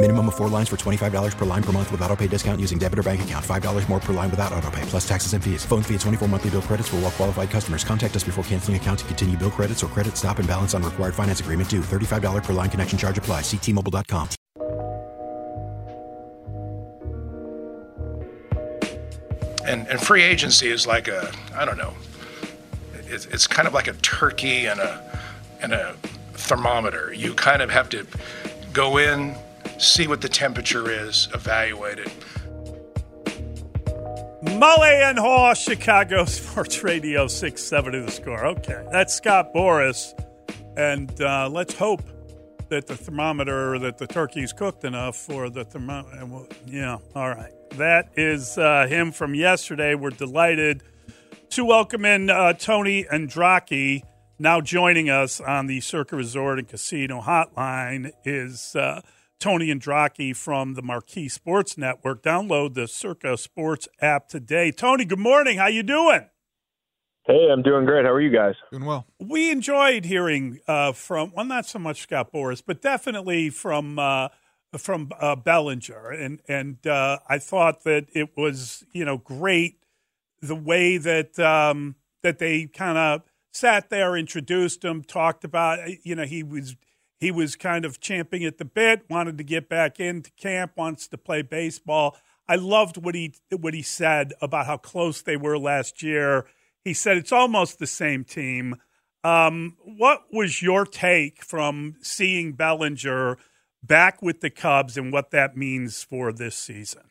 Minimum of four lines for $25 per line per month with auto pay discount using debit or bank account. $5 more per line without auto pay, plus taxes and fees. Phone fee at 24 monthly bill credits for all well qualified customers. Contact us before canceling account to continue bill credits or credit stop and balance on required finance agreement due. $35 per line connection charge apply. Ctmobile.com. And, and free agency is like a, I don't know, it's, it's kind of like a turkey and a, and a thermometer. You kind of have to go in, see what the temperature is, evaluate it. Mully and Haugh, Chicago Sports Radio 670 the score. Okay, that's Scott Boras. And uh, let's hope that the thermometer, that the turkey's cooked enough for the thermometer. Yeah, all right. That is uh, him from yesterday. We're delighted to welcome in uh, Tony Andracki. Now joining us on the Circa Resort and Casino Hotline is uh, Tony Andracki from the Marquee Sports Network. Download the Circa Sports app today. Tony, good morning. How you doing? Hey, I'm doing great. How are you guys? Doing well. We enjoyed hearing uh, from well, not so much Scott Boras, but definitely from uh, from uh, Bellinger, and and uh, I thought that it was you know great the way that um, that they kind of sat there, introduced him, talked about you know he was he was kind of champing at the bit, wanted to get back into camp, wants to play baseball. I loved what he what he said about how close they were last year he said it's almost the same team. Um, what was your take from seeing Bellinger back with the Cubs and what that means for this season?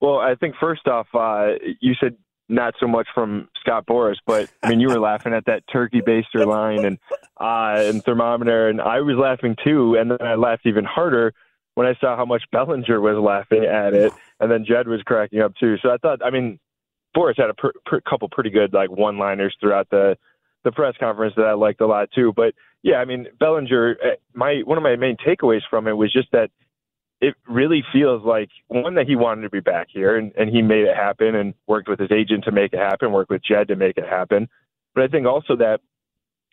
Well, I think first off, uh, you said not so much from Scott Boras, but I mean, you were laughing at that turkey baster line and uh, and thermometer, and I was laughing too, and then I laughed even harder when I saw how much Bellinger was laughing at it, and then Jed was cracking up too. So I thought, I mean, Boras had a pr- couple pretty good like one-liners throughout the the press conference that I liked a lot too. But yeah, I mean Bellinger, eh, my one of my main takeaways from it was just that it really feels like one that he wanted to be back here and, and he made it happen and worked with his agent to make it happen, worked with Jed to make it happen. But I think also that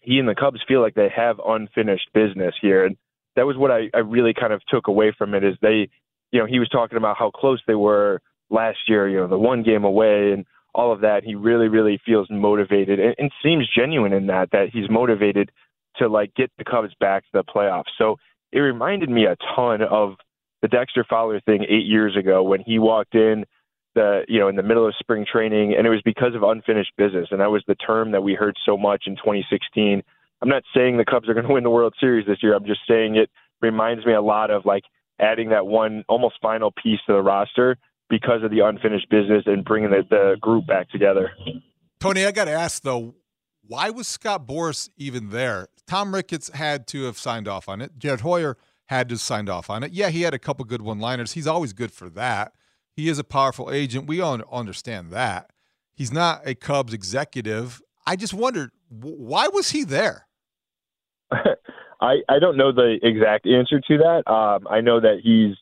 he and the Cubs feel like they have unfinished business here. And that was what I, I really kind of took away from it is they, you know, he was talking about how close they were last year, you know, the one game away and all of that. He really, really feels motivated and, and seems genuine in that, that he's motivated to like get the Cubs back to the playoffs. So it reminded me a ton of the Dexter Fowler thing eight years ago when he walked in the you know in the middle of spring training and it was because of unfinished business and that was the term that we heard so much in 2016. I'm not saying the Cubs are going to win the World Series this year. I'm just saying it reminds me a lot of like adding that one almost final piece to the roster because of the unfinished business and bringing the, the group back together. Tony, I got to ask though, why was Scott Boras even there? Tom Ricketts had to have signed off on it. Jed Hoyer had to signed off on it. Yeah, he had a couple good one-liners. He's always good for that. He is a powerful agent. We all understand that. He's not a Cubs executive. I just wondered why was he there? I I don't know the exact answer to that. Um, I know that he's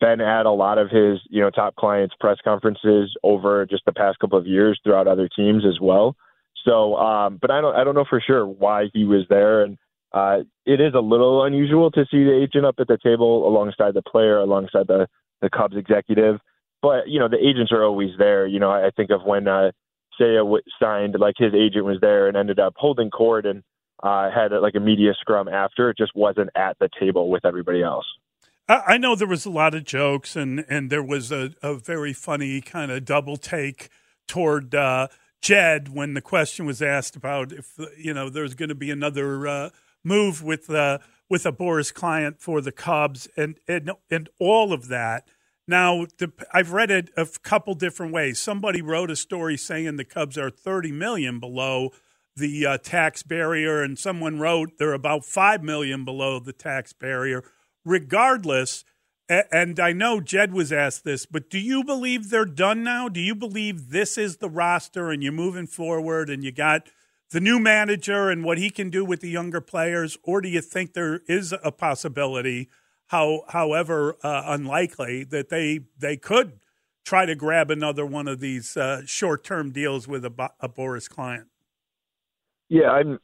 been at a lot of his you know top clients press conferences over just the past couple of years throughout other teams as well. So, um, but I don't I don't know for sure why he was there, and uh, it is a little unusual to see the agent up at the table alongside the player, alongside the the Cubs executive. But you know the agents are always there. You know I think of when uh, Seiya signed, like his agent was there and ended up holding court and uh, had like a media scrum after. It just wasn't at the table with everybody else. I know there was a lot of jokes, and, and there was a, a very funny kind of double take toward uh, Jed when the question was asked about if you know there's going to be another uh, move with uh, with a Boras client for the Cubs and and and all of that. Now, the, I've read it a couple different ways. Somebody wrote a story saying the Cubs are 30 million below the uh, tax barrier, and someone wrote they're about 5 million below the tax barrier. Regardless, and I know Jed was asked this, but do you believe they're done now? Do you believe this is the roster and you're moving forward and you got the new manager and what he can do with the younger players? Or do you think there is a possibility, how, however uh, unlikely, that they, they could try to grab another one of these uh, short term deals with a, a Boras client? Yeah, I'm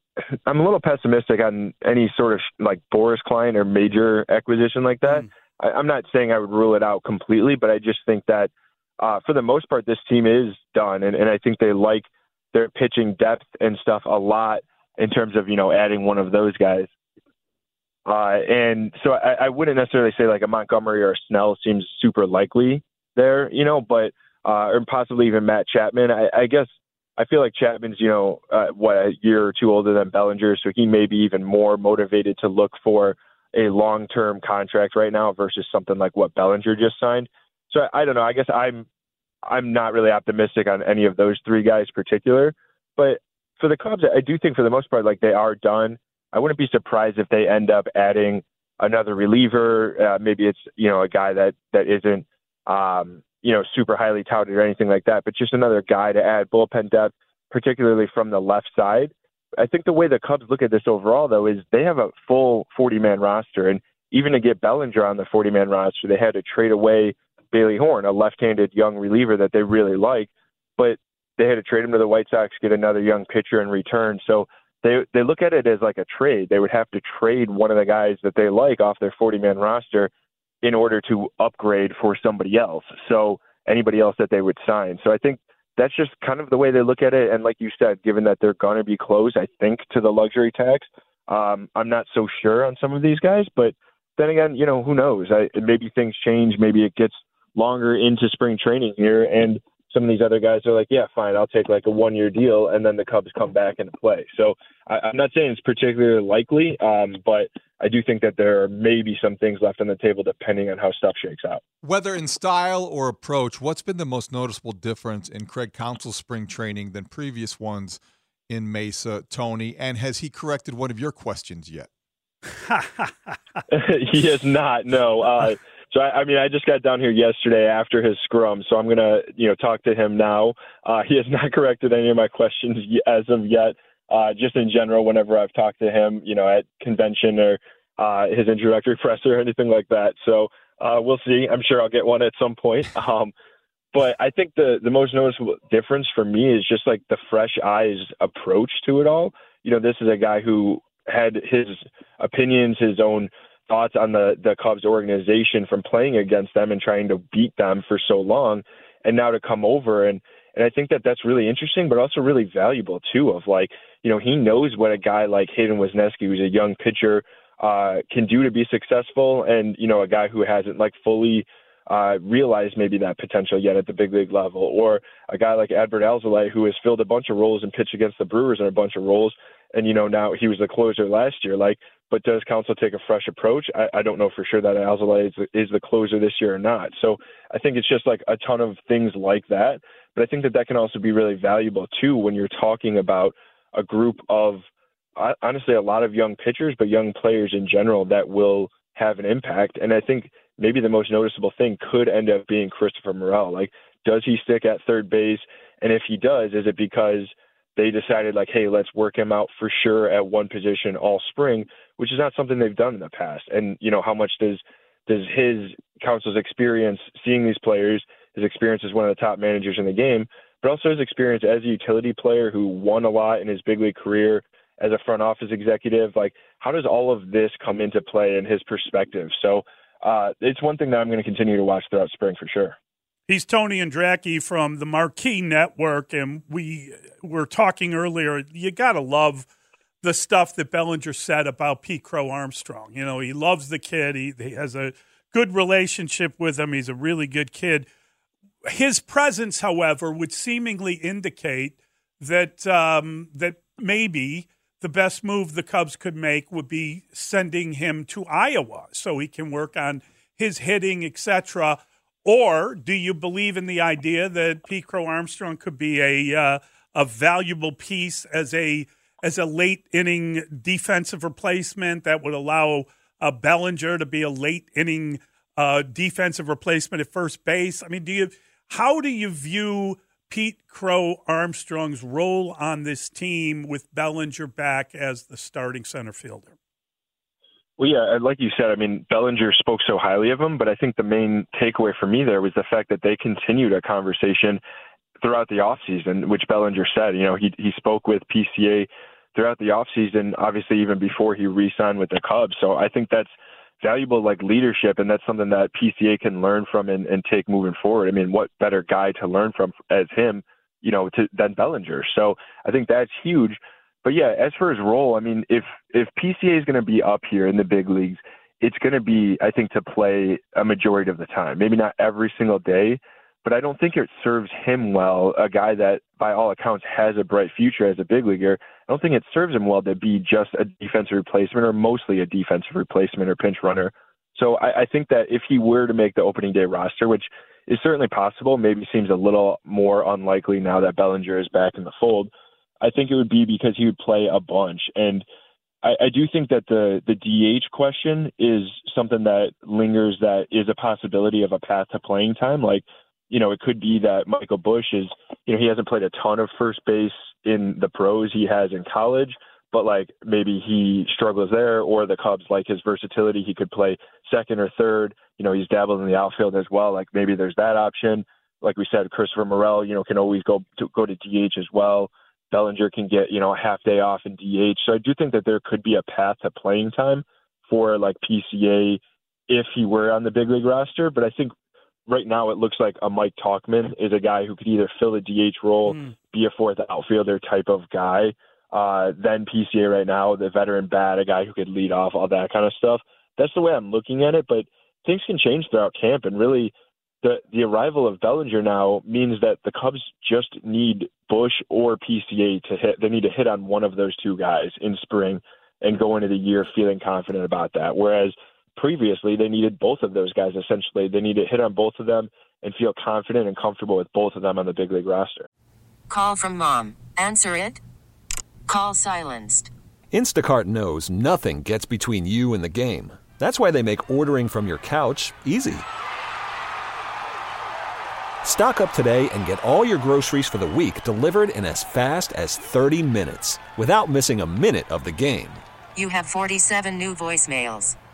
I'm a little pessimistic on any sort of like Boras client or major acquisition like that. Mm. I, I'm not saying I would rule it out completely, but I just think that uh, for the most part, this team is done, and, and I think they like their pitching depth and stuff a lot in terms of you know adding one of those guys. Uh, and so I, I wouldn't necessarily say like a Montgomery or a Snell seems super likely there, you know, but uh, or possibly even Matt Chapman. I, I guess I feel like Chapman's, you know, uh, what a year or two older than Bellinger, so he may be even more motivated to look for a long-term contract right now versus something like what Bellinger just signed. So I, I don't know. I guess I'm I'm not really optimistic on any of those three guys particular, but for the Cubs, I do think for the most part, like they are done. I wouldn't be surprised if they end up adding another reliever. Uh, maybe it's you know a guy that that isn't um, you know super highly touted or anything like that, but just another guy to add bullpen depth, particularly from the left side. I think the way the Cubs look at this overall, though, is they have a full 40 man roster. And even to get Bellinger on the 40 man roster, they had to trade away Bailey Horn, a left handed young reliever that they really like. But they had to trade him to the White Sox, get another young pitcher in return. So they they look at it as like a trade. They would have to trade one of the guys that they like off their 40 man roster in order to upgrade for somebody else. So anybody else that they would sign. So I think that's just kind of the way they look at it. And like you said, given that they're going to be close, I think, to the luxury tax, um, I'm not so sure on some of these guys. But then again, you know, who knows? I, maybe things change. Maybe it gets longer into spring training here, and some of these other guys are like, yeah, fine, I'll take like a one year deal, and then the Cubs come back into play. So I, I'm not saying it's particularly likely, um, but I do think that there are maybe some things left on the table depending on how stuff shakes out. Whether in style or approach, what's been the most noticeable difference in Craig Counsell's spring training than previous ones in Mesa, Tony? And has he corrected one of your questions yet? he has not. No. Uh, so I, I mean, I just got down here yesterday after his scrum, so I'm gonna, you know, talk to him now. Uh, he has not corrected any of my questions as of yet. Uh, just in general, whenever I've talked to him, you know, at convention or uh, his introductory presser or anything like that. So uh, we'll see. I'm sure I'll get one at some point. Um, but I think the the most noticeable difference for me is just like the fresh eyes approach to it all. You know, this is a guy who had his opinions, his own thoughts on the the Cubs organization from playing against them and trying to beat them for so long, and now to come over and and I think that that's really interesting, but also really valuable too. Of like, you know, he knows what a guy like Hayden Wesneski, who's a young pitcher, uh, can do to be successful, and you know, a guy who hasn't like fully uh, realized maybe that potential yet at the big league level, or a guy like Adbert Alzolay who has filled a bunch of roles and pitched against the Brewers in a bunch of roles, and you know now he was the closer last year. Like but does Counsell take a fresh approach? I, I don't know for sure that Alzolay is, is the closer this year or not. So I think it's just like a ton of things like that. But I think that that can also be really valuable too when you're talking about a group of honestly a lot of young pitchers, but young players in general that will have an impact. And I think maybe the most noticeable thing could end up being Christopher Morel. Like, does he stick at third base? And if he does, is it because they decided like, hey, let's work him out for sure at one position all spring, which is not something they've done in the past. And you know, how much does does his Counsell's experience seeing these players, his experience as one of the top managers in the game, but also his experience as a utility player who won a lot in his big league career as a front office executive, like how does all of this come into play in his perspective? So uh, it's one thing that I'm going to continue to watch throughout spring for sure. He's Tony Andracki from the Marquee Network, and we were talking earlier. You got to love the stuff that Bellinger said about Pete Crow Armstrong. You know, he loves the kid. He, he has a good relationship with him. He's a really good kid. His presence, however, would seemingly indicate that um, that maybe the best move the Cubs could make would be sending him to Iowa so he can work on his hitting, etc. Or do you believe in the idea that Pete Crow Armstrong could be a uh, a valuable piece as a as a late inning defensive replacement that would allow uh, Bellinger to be a late inning uh, defensive replacement at first base? I mean, do you how do you view Pete Crow Armstrong's role on this team with Bellinger back as the starting center fielder? Well, yeah, like you said, I mean, Bellinger spoke so highly of him, but I think the main takeaway for me there was the fact that they continued a conversation throughout the offseason, which Bellinger said. You know, he he spoke with PCA throughout the offseason, obviously even before he re-signed with the Cubs. So I think that's valuable like leadership and that's something that PCA can learn from and, and take moving forward. I mean, what better guy to learn from as him, you know, to, than Bellinger. So I think that's huge. But yeah, as for his role, I mean, if if PCA is going to be up here in the big leagues, it's going to be, I think, to play a majority of the time. Maybe not every single day, but I don't think it serves him well. A guy that, by all accounts, has a bright future as a big leaguer. I don't think it serves him well to be just a defensive replacement or mostly a defensive replacement or pinch runner. So I, I think that if he were to make the opening day roster, which is certainly possible, maybe seems a little more unlikely now that Bellinger is back in the fold. I think it would be because he would play a bunch. And I, I do think that the the DH question is something that lingers that is a possibility of a path to playing time. Like you know, it could be that Michael Busch is, you know, he hasn't played a ton of first base in the pros he has in college, but like maybe he struggles there, or the Cubs like his versatility. He could play second or third. You know, he's dabbled in the outfield as well. Like maybe there's that option. Like we said, Christopher Morel, you know, can always go to go to DH as well. Bellinger can get, you know, a half day off in DH. So I do think that there could be a path to playing time for like PCA if he were on the big league roster. But I think right now it looks like a Mike Tauchman is a guy who could either fill a DH role, mm. be a fourth outfielder type of guy. Uh, then PCA right now, the veteran bat, a guy who could lead off, all that kind of stuff. That's the way I'm looking at it. But things can change throughout camp, and really, the the arrival of Bellinger now means that the Cubs just need Busch or PCA to hit. They need to hit on one of those two guys in spring and go into the year feeling confident about that. Whereas previously they needed both of those guys essentially. They need to hit on both of them and feel confident and comfortable with both of them on the big league roster. Call from mom. Answer it. Call silenced. Instacart knows nothing gets between you and the game. That's why they make ordering from your couch easy. Stock up today and get all your groceries for the week delivered in as fast as 30 minutes without missing a minute of the game. You have 47 new voicemails.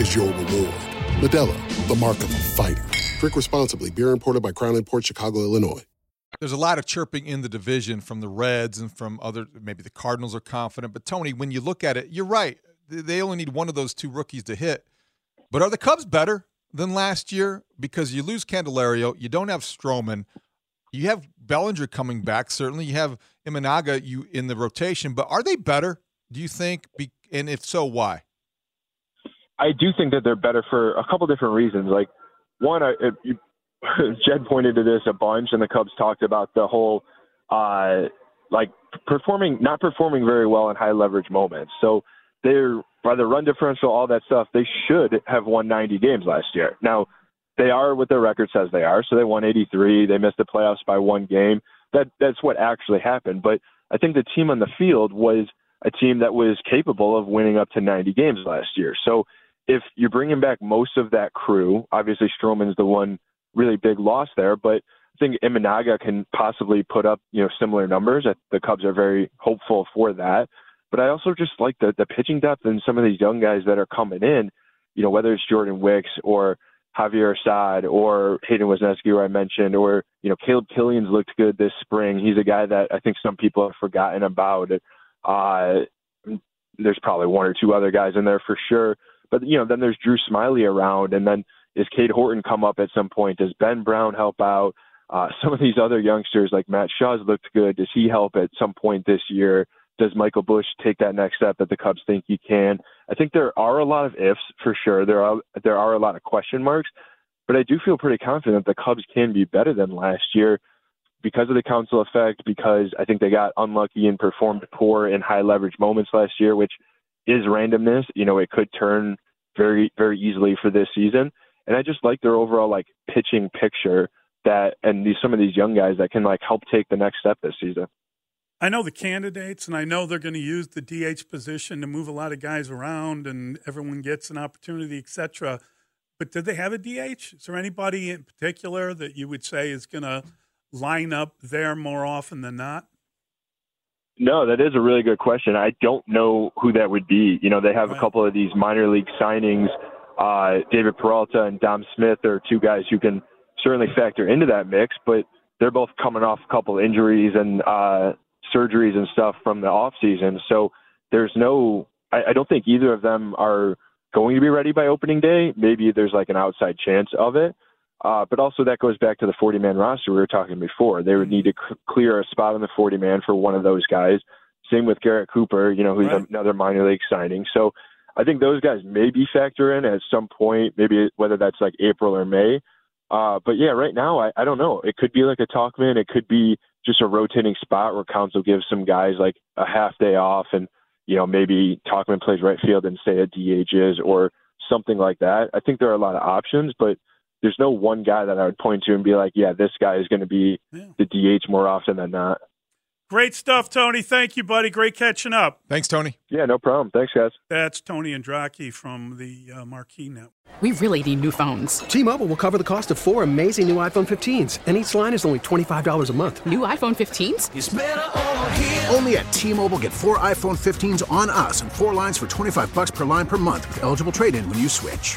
is your reward. Modelo, the mark of a fighter. Drink responsibly. Beer imported by Crown Port Chicago, Illinois. There's a lot of chirping in the division from the Reds and from other. Maybe the Cardinals are confident, but Tony, when you look at it, you're right. They only need one of those two rookies to hit. But are the Cubs better than last year? Because you lose Candelario, you don't have Stroman, you have Bellinger coming back. Certainly, you have Imanaga you in the rotation. But are they better? Do you think? And if so, why? I do think that they're better for a couple different reasons. Like one, I, it, you, Jed pointed to this a bunch, and the Cubs talked about the whole uh, like performing not performing very well in high leverage moments. So they're by the run differential, all that stuff. They should have won 90 games last year. Now they are what their record says they are. So they won 83. They missed the playoffs by one game. that that's what actually happened. But I think the team on the field was a team that was capable of winning up to 90 games last year. So if you're bringing back most of that crew, obviously Stroman's the one really big loss there, but I think Imanaga can possibly put up you know similar numbers. The Cubs are very hopeful for that. But I also just like the the pitching depth and some of these young guys that are coming in. You know whether it's Jordan Wicks or Javier Assad or Hayden Wesneski, who I mentioned, or you know Caleb Killian's looked good this spring. He's a guy that I think some people have forgotten about. Uh, there's probably one or two other guys in there for sure. But you know, then there's Drew Smyly around, and then is Cade Horton come up at some point? Does Ben Brown help out? Uh, some of these other youngsters like Matt Shaw's looked good. Does he help at some point this year? Does Michael Busch take that next step that the Cubs think he can? I think there are a lot of ifs for sure. There are there are a lot of question marks, but I do feel pretty confident the Cubs can be better than last year because of the Counsell effect. Because I think they got unlucky and performed poor in high leverage moments last year, which is randomness. You know, it could turn very very easily for this season. And I just like their overall like pitching picture that and these some of these young guys that can like help take the next step this season. I know the candidates, and I know they're going to use the DH position to move a lot of guys around, and everyone gets an opportunity, etc. But did they have a DH? Is there anybody in particular that you would say is going to line up there more often than not? No, that is a really good question. I don't know who that would be. You know, they have right. a couple of these minor league signings. Uh, David Peralta and Dom Smith are two guys who can certainly factor into that mix, but they're both coming off a couple of injuries and uh, surgeries and stuff from the off season. So there's no, I, I don't think either of them are going to be ready by opening day. Maybe there's like an outside chance of it. Uh, but also that goes back to the 40 man roster we were talking before. They would need to c- clear a spot on the 40 man for one of those guys. Same with Garrett Cooper, you know, who's right. another minor league signing. So I think those guys maybe factor in at some point, maybe whether that's like April or May. Uh, but yeah, right now I, I don't know. It could be like a Tauchman. It could be just a rotating spot where Counsell gives some guys like a half day off and, you know, maybe Tauchman plays right field and say a DH is or something like that. I think there are a lot of options, but there's no one guy that I would point to and be like, yeah, this guy is going to be yeah. the DH more often than not. Great stuff, Tony. Thank you, buddy. Great catching up. Thanks, Tony. Yeah, no problem. Thanks, guys. That's Tony Andracki from the uh, Marquee Network. We really need new phones. T-Mobile will cover the cost of four amazing new iPhone 15s, and each line is only $25 a month. New iPhone 15s? Only at T-Mobile get four iPhone 15s on us and four lines for 25 bucks per line per month with eligible trade-in when you switch.